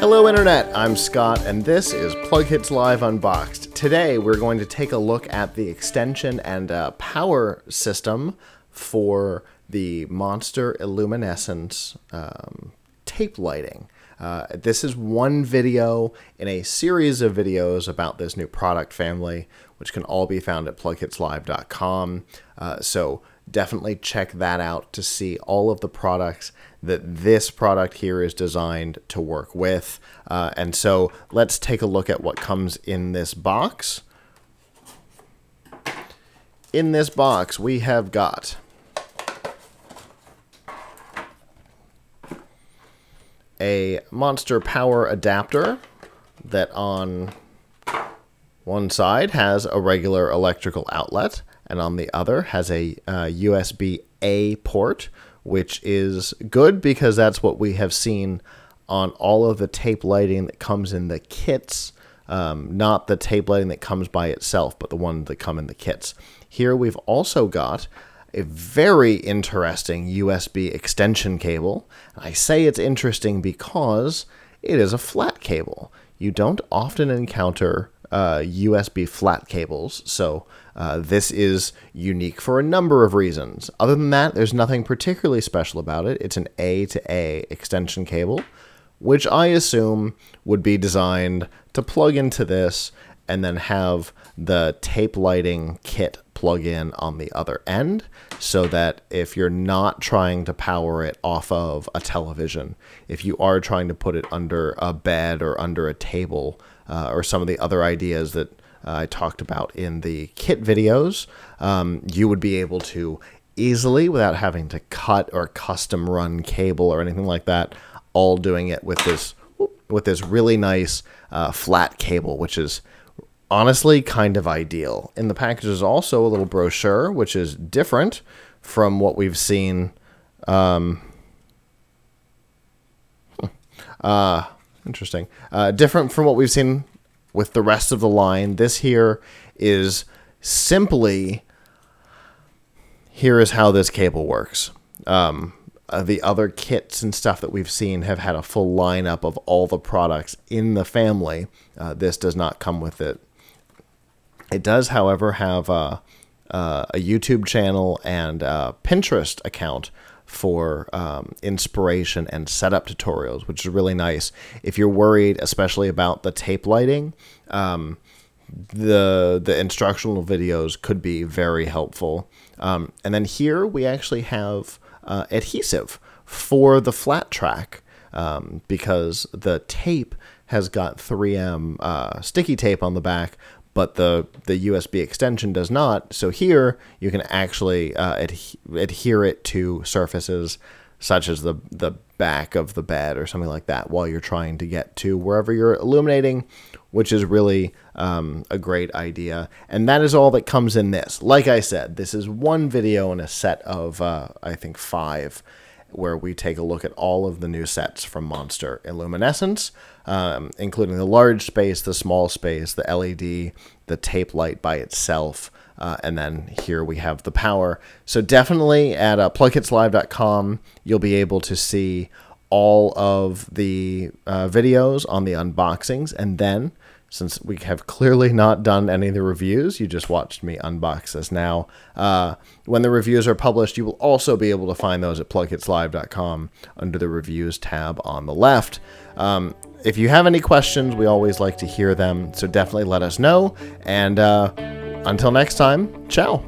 Hello, Internet. I'm Scott, and this is PLUGHITZ Live Unboxed. Today, we're going to take a look at the extension and uh, power system for the Monster Illuminessence um, tape lighting. Uh, this is one video in a series of videos about this new product family, which can all be found at plughitzlive.com. Uh, so definitely check that out to see all of the products that this product here is designed to work with. Uh, and so let's take a look at what comes in this box. In this box, we have got a Monster Power adapter that on one side has a regular electrical outlet and on the other has a uh, USB A port, which is good because that's what we have seen on all of the tape lighting that comes in the kits. Um, not the tape lighting that comes by itself, but the one that come in the kits. Here we've also got a very interesting USB extension cable. I say it's interesting because it is a flat cable. You don't often encounter uh, USB flat cables, so uh, this is unique for a number of reasons. Other than that, there's nothing particularly special about it. It's an A to A extension cable, which I assume would be designed to plug into this and then have the tape lighting kit plug in on the other end so that if you're not trying to power it off of a television, if you are trying to put it under a bed or under a table uh, or some of the other ideas that uh, I talked about in the kit videos, um, you would be able to easily, without having to cut or custom run cable or anything like that, all doing it with this with this really nice uh, flat cable, which is honestly kind of ideal. In the package is also a little brochure, which is different from what we've seen. Um, uh, interesting. Uh, different from what we've seen with the rest of the line. This here is simply here is how this cable works. Um, uh, the other kits and stuff that we've seen have had a full lineup of all the products in the family. Uh, this does not come with it. It does, however, have a, uh, a YouTube channel and a Pinterest account for um, inspiration and setup tutorials, which is really nice. If you're worried, especially about the tape lighting, um, the the instructional videos could be very helpful. Um, and then here we actually have uh, adhesive for the flat track um, because the tape has got 3M uh, sticky tape on the back, but the the USB extension does not. So here you can actually uh, adhe- adhere it to surfaces such as the the back of the bed or something like that while you're trying to get to wherever you're illuminating, which is really um, a great idea. And that is all that comes in this. Like I said, this is one video in a set of uh, I think five where we take a look at all of the new sets from Monster Illuminessence, um, including the large space, the small space, the LED, the tape light by itself. Uh, and then here we have the power. So definitely at uh, plughitzlive.com, you'll be able to see all of the uh, videos on the unboxings. And then since we have clearly not done any of the reviews, you just watched me unbox this now. Uh, when the reviews are published, you will also be able to find those at plughitzlive.com under the reviews tab on the left. Um, if you have any questions, we always like to hear them, so definitely let us know. And uh, until next time, ciao.